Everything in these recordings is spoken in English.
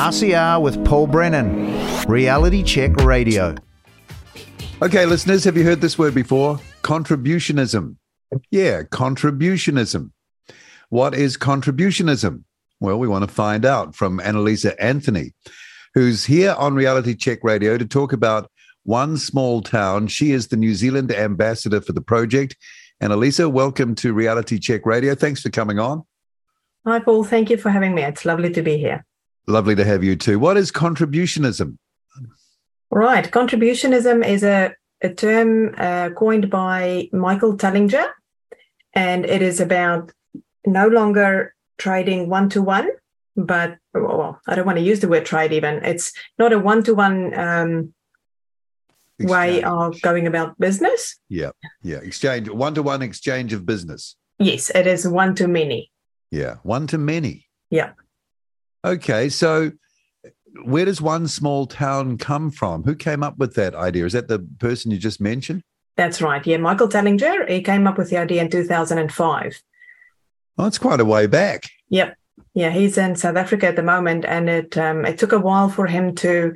RCR with Paul Brennan, Reality Check Radio. Okay, listeners, have you heard this word before? Contributionism. Yeah, contributionism. What is contributionism? Well, we want to find out from Annelize Anthony, who's here on Reality Check Radio to talk about one small town. She is the New Zealand ambassador for the project. Annelize, welcome to Reality Check Radio. Thanks for coming on. Hi, Paul. Thank you for having me. It's lovely to be here. Lovely to have you too. What is contributionism? Right. Contributionism is a, a term uh, coined by Michael Tellinger, and it is about no longer trading one to one, but well, I don't want to use the word trade even. It's not a one to one way of going about business. Yeah. Yeah. Exchange, one to one exchange of business. Yes, it is one to many. Yeah, one to many. Yeah. Okay, so where does one small town come from? Who came up with that idea? Is that the person you just mentioned? That's right. Yeah, Michael Tellinger. He came up with the idea in 2005. Oh, it's quite a way back. Yep. Yeah, he's in South Africa at the moment, and it um, it took a while for him to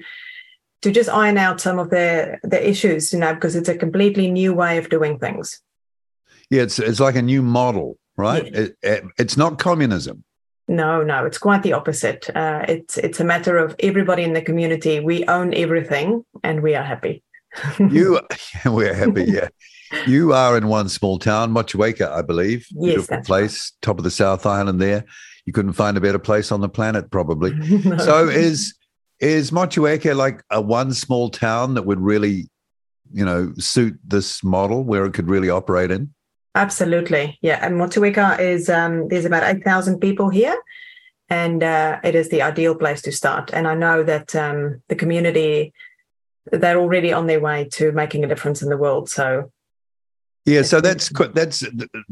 to just iron out some of the the issues, you know, because it's a completely new way of doing things. Yeah, it's it's like a new model right? Yeah. It, it, it's not communism. No, no, it's quite the opposite. Uh, it's it's a matter of everybody in the community. We own everything, and we are happy. you, we're happy. Yeah, you are in one small town, Motueka, I believe. Yes, Beautiful place, right. top of the South Island. There, you couldn't find a better place on the planet, probably. no. So is is Motueka like a one small town that would really, you know, suit this model where it could really operate in? Absolutely. Yeah. And Motueka is, um, there's about 8,000 people here and uh, it is the ideal place to start. And I know that um, the community, they're already on their way to making a difference in the world. So, yeah, so that's that's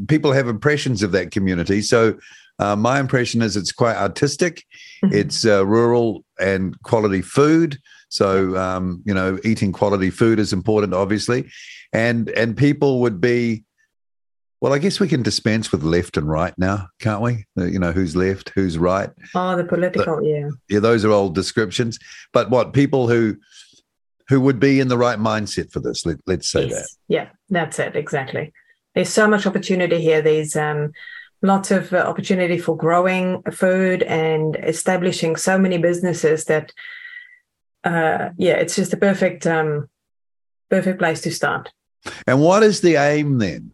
people have impressions of that community. So, uh, my impression is it's quite artistic, mm-hmm. it's uh, rural and quality food. So, um, you know, eating quality food is important, obviously, and and people would be well, I guess we can dispense with left and right now, can't we? You know, who's left, who's right. Oh, the political, but, yeah. Yeah, those are old descriptions. But what people who who would be in the right mindset for this? Let, us say yes. that. Yeah, that's it exactly. There's so much opportunity here. There's um, lots of uh, opportunity for growing food and establishing so many businesses that, uh, yeah, it's just a perfect um, perfect place to start. And what is the aim then?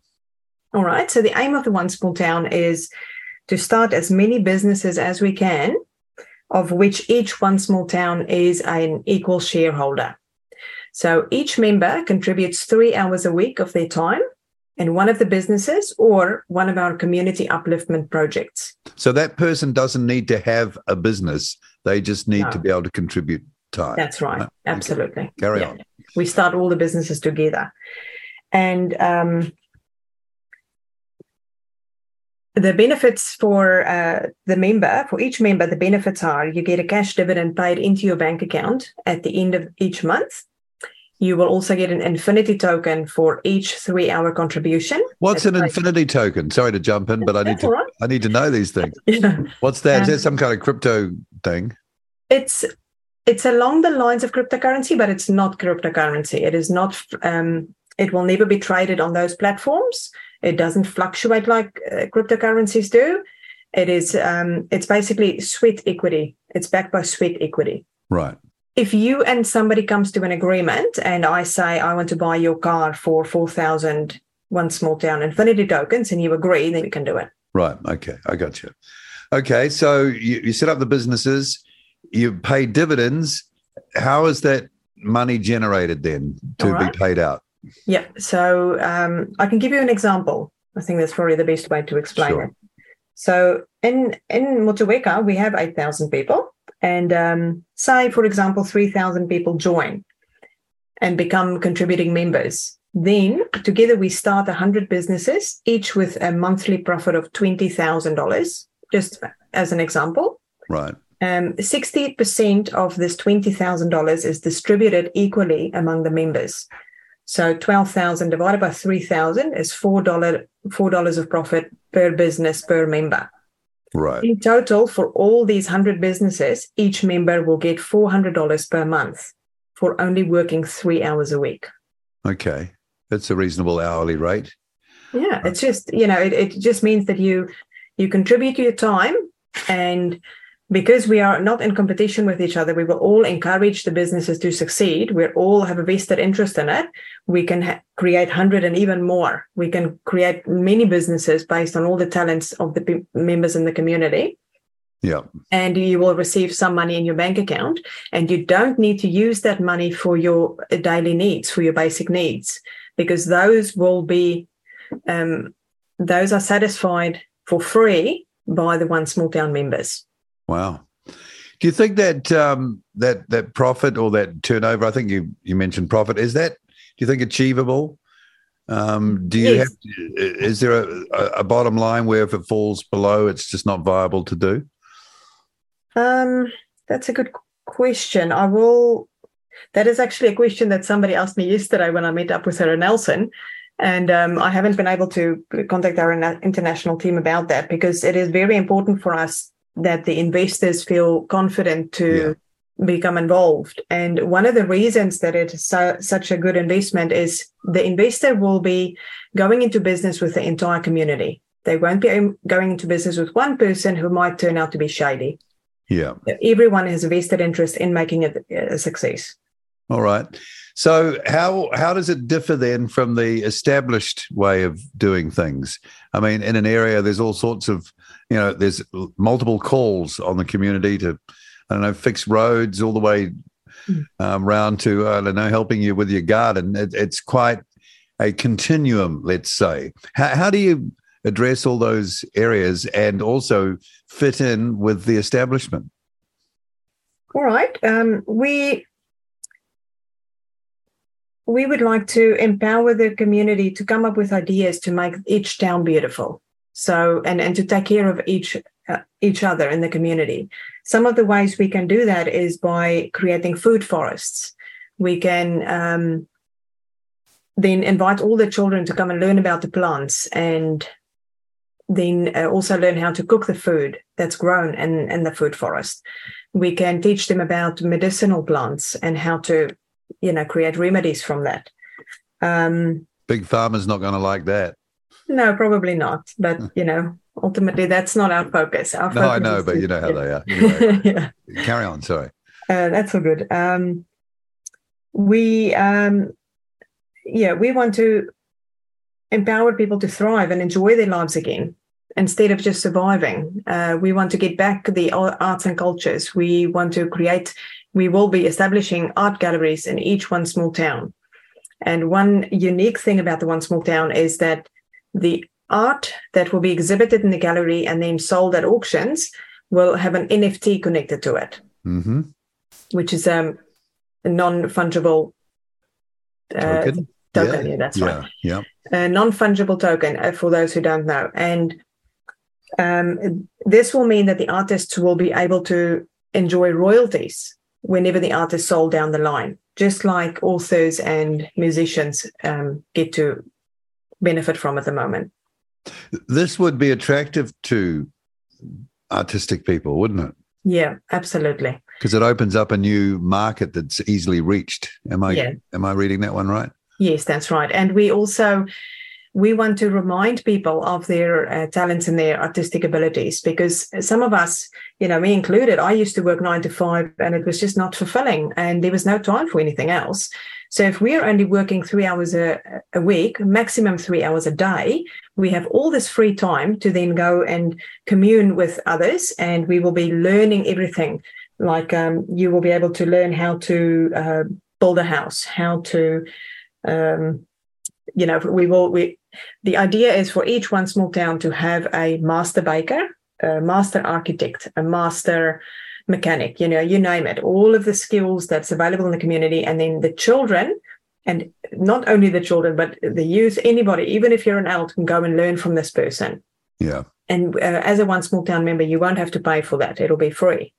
All right. So the aim of the One Small Town is to start as many businesses as we can, of which each One Small Town is an equal shareholder. So each member contributes three hours a week of their time in one of the businesses or one of our community upliftment projects. So that person doesn't need to have a business, they just need no. to be able to contribute time. That's right. Absolutely. Okay. Carry yeah. on. We start all the businesses together. And um, the benefits for uh, the member, for each member, the benefits are you get a cash dividend paid into your bank account at the end of each month. You will also get an infinity token for each three hour contribution. What's an infinity token? Sorry to jump in, but I need to right. I need to know these things. yeah. What's that? Um, Is that some kind of crypto thing? It's it's along the lines of cryptocurrency, but it's not cryptocurrency. It is not um, it will never be traded on those platforms. It doesn't fluctuate like uh, cryptocurrencies do. It is um, it's basically sweat equity. It's backed by sweat equity. Right. If you and somebody comes to an agreement and I say I want to buy your car for four thousand one small town infinity tokens and you agree, then you can do it. Right. Okay. I got you. Okay. So you, you set up the businesses, you pay dividends. How is that money generated then to right. be paid out? Yeah. So um, I can give you an example. I think that's probably the best way to explain sure. it. So in in Motueka, we have eight thousand people, and um, say, for example, three thousand people join and become contributing members. Then together we start hundred businesses, each with a monthly profit of twenty thousand dollars. Just as an example, right? Um, 60% of this $20,000 is distributed equally among the members. So 12,000 divided by 3,000 is $4, $4 of profit per business per member. Right. In total, for all these 100 businesses, each member will get $400 per month for only working three hours a week. Okay. That's a reasonable hourly rate. Yeah, uh, it's just, you know, it, it just means that you you contribute your time and because we are not in competition with each other, we will all encourage the businesses to succeed. We all have a vested interest in it. We can ha- create hundred and even more. We can create many businesses based on all the talents of the p- members in the community. Yeah. And you will receive some money in your bank account, and you don't need to use that money for your daily needs, for your basic needs, because those will be, um, those are satisfied for free by the one small town members. Wow. Do you think that um, that that profit or that turnover? I think you you mentioned profit. Is that do you think achievable? Um, do you Yes. have? Is there a, a bottom line where if it falls below, it's just not viable to do? Um, that's a good question. I will. That is actually a question that somebody asked me yesterday when I met up with Sarah Nelson, and um, I haven't been able to contact our international team about that because it is very important for us that the investors feel confident to become involved. And one of the reasons that it is so, such a good investment is the investor will be going into business with the entire community. They won't be going into business with one person who might turn out to be shady Yeah. everyone has a vested interest in making it a success. All right. So how how does it differ then from the established way of doing things? I mean, in an area, there's all sorts of, you know, there's multiple calls on the community to, I don't know, fix roads all the way Mm. um, round to, I don't know, helping you with your garden. It, it's quite a continuum, let's say. How, how do you address all those areas and also fit in with the establishment? All right. Um, we we would like to empower the community to come up with ideas to make each town beautiful. So and and to take care of each uh, each other in the community. Some of the ways we can do that is by creating food forests. We can um, then invite all the children to come and learn about the plants and then uh, also learn how to cook the food that's grown in, in the food forest. We can teach them about medicinal plants and how to, you know, create remedies from that. Um, Big Pharma's not going to like that. no, probably not. But you know, ultimately, that's not our focus. Our No, I know, but to- you know how they are. Anyway, yeah. carry on. Sorry. Uh, that's all good. Um, we, um, yeah, we want to empower people to thrive and enjoy their lives again instead of just surviving. Uh, we want to get back the arts and cultures. We want to create. We will be establishing art galleries in each one small town. And one unique thing about the one small town is that the art that will be exhibited in the gallery and then sold at auctions will have an NFT connected to it hmm which is um, a non-fungible uh, Token. token. Yeah, that's yeah. right. Yeah. A non-fungible token uh, for those who don't know. And um, this will mean that the artists will be able to enjoy royalties whenever the art is sold down the line, just like authors and musicians um, get to benefit from at the moment. This would be attractive to artistic people, wouldn't it? Yeah, absolutely. Because it opens up a new market that's easily reached. Am I Yeah. am I reading that one right? Yes, that's right. And we also we want to remind people of their uh, talents and their artistic abilities because some of us, you know, me included, I used to work nine to five and it was just not fulfilling and there was no time for anything else. So if we're only working three hours a, a week, maximum three hours a day, we have all this free time to then go and commune with others and we will be learning everything. Like um, you will be able to learn how to uh, build a house, how to um, you know, we will, we, the idea is for each one small town to have a master baker, a master architect, a master mechanic, you know, you name it, all of the skills that's available in the community. And then the children, and not only the children, but the youth, anybody, even if you're an adult, can go and learn from this person. Yeah. And uh, as a one small town member, you won't have to pay for that. It'll be free.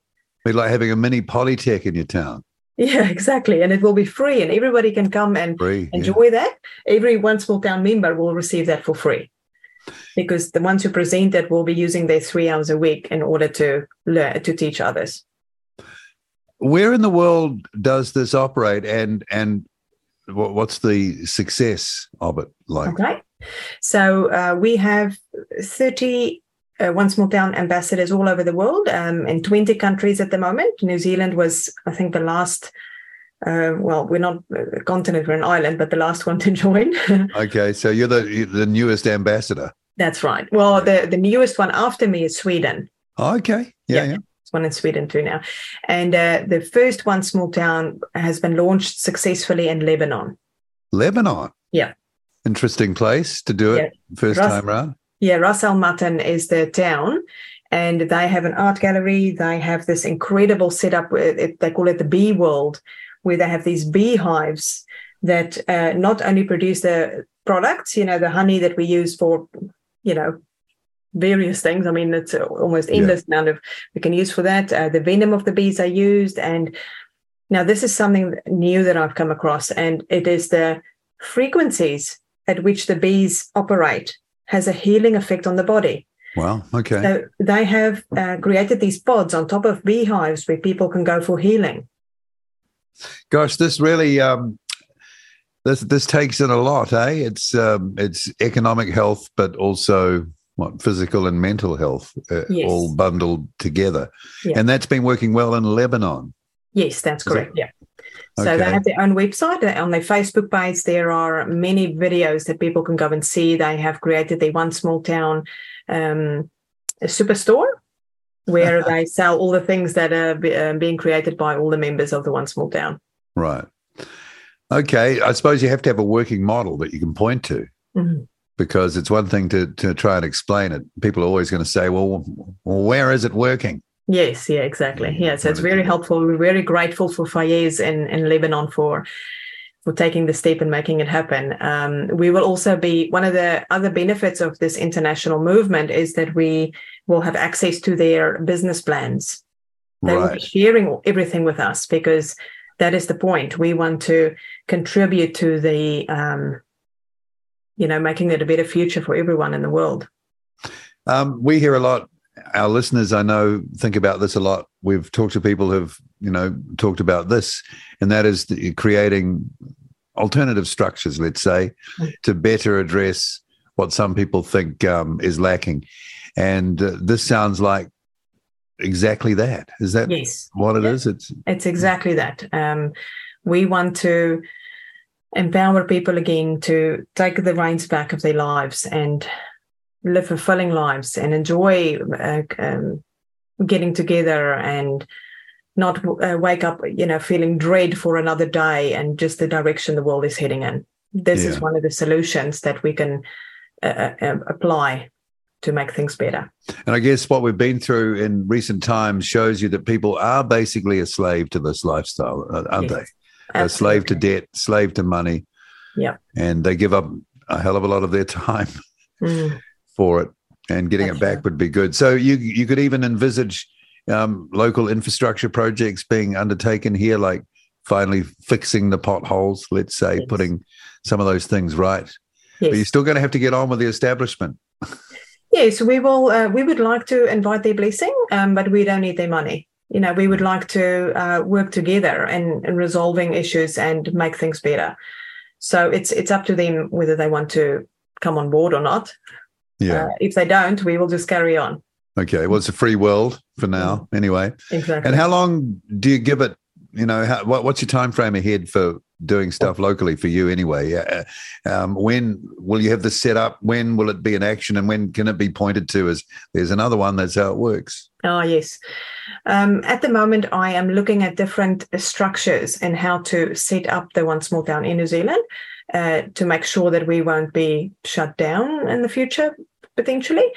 Be like having a mini polytech in your town. Yeah, exactly. And it will be free and everybody can come and Free. yeah. enjoy that. Every one small town member will receive that for free. because the ones who present it will be using their three hours a week in order to learn to teach others. Where in the world does this operate, and and what's the success of it like? Okay, so uh, we have thirty uh, One Small Town ambassadors all over the world um, in 20 countries at the moment. New Zealand was, I think, the last. Uh, well, we're not a continent, we're an island, but the last one to join. okay, so you're the the newest ambassador. That's right. Well, the the newest one after me is Sweden. okay, yeah, yeah. yeah. One in Sweden too now, and uh, the first one small town has been launched successfully in Lebanon. Lebanon, yeah, interesting place to do it yeah. first time around. Yeah, Ras Al Matan is the town, and they have an art gallery. They have this incredible setup. It, they call it the bee world, where they have these beehives that uh, not only produce the products, you know, the honey that we use for, you know, various things. I mean, it's almost endless yeah. amount of we can use for that. Uh, the venom of the bees are used, and now this is something new that I've come across, and it is the frequencies at which the bees operate has a healing effect on the body. Wow. Okay. So they have uh, created these pods on top of beehives where people can go for healing. Gosh, this really um, this this takes in a lot, eh? It's um, it's economic health, but also what physical and mental health uh, yes. all bundled together, yeah. and that's been working well in Lebanon. Yes, that's correct. That, yeah. So okay. they have their own website. On their Facebook page, there are many videos that people can go and see. They have created their one small town um, superstore where they sell all the things that are be, uh, being created by all the members of the one small town. Right. Okay. I suppose you have to have a working model that you can point to. Mm-hmm. Because it's one thing to, to try and explain it. People are always going to say, well, well where is it working? Yes, yeah, exactly. Yeah, so it's very helpful. We're very grateful for Fayez in, in Lebanon for for taking the step and making it happen. Um, we will also be one of the other benefits of this international movement is that we will have access to their business plans. They right. will be sharing everything with us because that is the point. We want to contribute to the, um, you know, making it a better future for everyone in the world. Um, we hear a lot our listeners, I know, think about this a lot. We've talked to people who've, you know, talked about this, and that is creating alternative structures, let's say, mm. to better address what some people think um, is lacking. And uh, this sounds like exactly that. Is that yes. what it yeah. is? It's it's exactly that. Um, we want to empower people again to take the reins back of their lives and live fulfilling lives and enjoy uh, um, getting together and not uh, wake up, you know, feeling dread for another day and just the direction the world is heading in. This yeah. is one of the solutions that we can uh, uh, um, apply to make things better. And I guess what we've been through in recent times shows you that people are basically a slave to this lifestyle, uh, aren't yes, they? A slave to debt, slave to money. Yeah. And they give up a hell of a lot of their time. Mm for it, and getting That's it back true. would be good. So you you could even envisage um, local infrastructure projects being undertaken here, like finally fixing the potholes. Let's say yes. putting some of those things right. Yes. But you're still going to have to get on with the establishment. Yes, we will. Uh, we would like to invite their blessing, um, but we don't need their money. You know, we would like to uh, work together in, in resolving issues and make things better. So it's it's up to them whether they want to come on board or not. Yeah. Uh, if they don't, we will just carry on. Okay. Well, it's a free world for now, mm. anyway. Exactly. And how long do you give it? You know, how, what, what's your time frame ahead for doing stuff locally for you anyway? Uh, um, when will you have this set up? When will it be in action? And when can it be pointed to as there's another one that's how it works? Oh, yes. Um, at the moment, I am looking at different structures and how to set up the One Small Town in New Zealand uh, to make sure that we won't be shut down in the future potentially.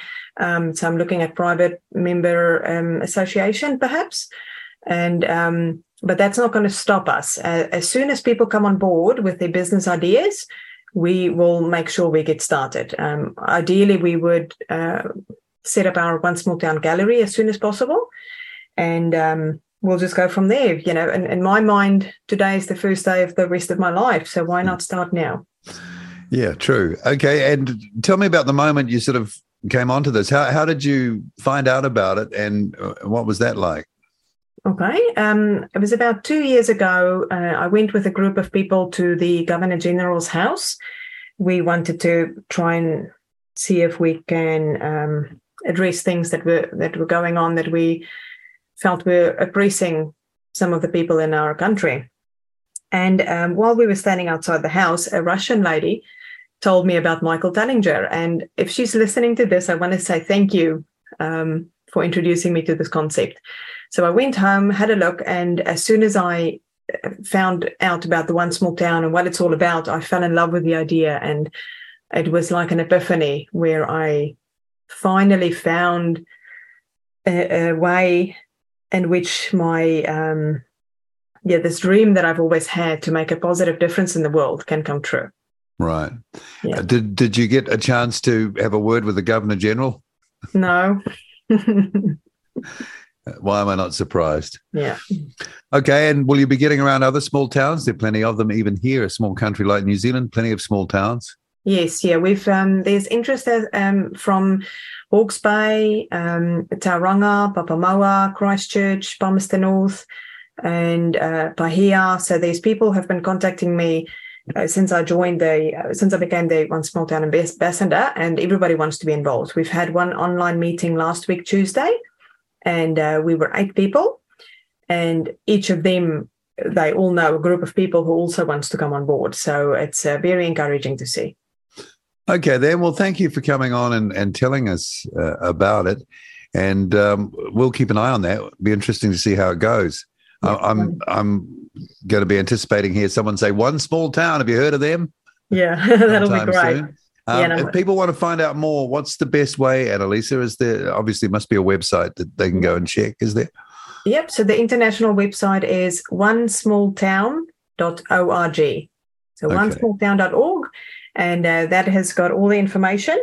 Um, so I'm looking at private member um, association perhaps, and um, but that's not going to stop us. Uh, as soon as people come on board with their business ideas, we will make sure we get started. Um, ideally, we would uh, set up our One Small Town gallery as soon as possible, and um, we'll just go from there. You know, in, in my mind, today is the first day of the rest of my life, so why not start now? Yeah, true. Okay, and tell me about the moment you sort of came onto this. How how did you find out about it, and uh, what was that like? Okay, um, it was about two years ago. Uh, I went with a group of people to the Governor General's house. We wanted to try and see if we can um, address things that were that were going on that we felt were oppressing some of the people in our country. And um, while we were standing outside the house, a Russian lady told me about Michael Tellinger. And if she's listening to this, I want to say thank you um, for introducing me to this concept. So I went home, had a look, and as soon as I uh, found out about the one small town and what it's all about, I fell in love with the idea. And it was like an epiphany where I finally found a, a way in which my um, yeah this dream that I've always had to make a positive difference in the world can come true. Right. Yeah. Uh, did Did you get a chance to have a word with the Governor General? No. Why am I not surprised? Yeah. Okay. And will you be getting around other small towns? There are plenty of them, even here, a small country like New Zealand, plenty of small towns. Yes, yeah, we've um, there's interest um, from Hawke's Bay, um, Tauranga, Papamoa, Christchurch, Palmerston North, and uh, Paihia. So these people have been contacting me uh, since I joined the uh, since I became the One Small Town ambassador, and everybody wants to be involved. We've had one online meeting last week Tuesday, and uh, we were eight people, and each of them they all know a group of people who also wants to come on board. So it's uh, very encouraging to see. Okay, then. Well, thank you for coming on and, and telling us uh, about it. And um, we'll keep an eye on that. It'll be interesting to see how it goes. Yeah. I'm I'm going to be anticipating here someone say one small town. Have you heard of them? Yeah, that'll be great. Um, yeah, no, if people want to find out more, what's the best way, Annelize? Is there obviously must be a website that they can go and check? Is there? Yep. So the international website is one small onesmalltown.org. So okay. onesmalltown.org and uh, that has got all the information.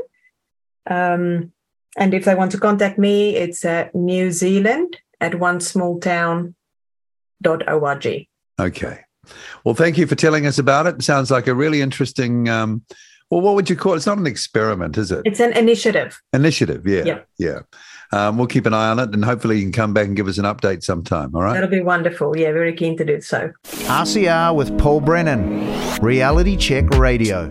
Um, and if they want to contact me, it's uh, New Zealand at one small town org. Okay. Well, thank you for telling us about it. Sounds like a really interesting. Um, well, what would you call it? It's not an experiment, is it? It's an initiative. Initiative, yeah, yeah. yeah. Um, we'll keep an eye on it, and hopefully you can come back and give us an update sometime. All right. That'll be wonderful. Yeah, very keen to do so. RCR with Paul Brennan, Reality Check Radio.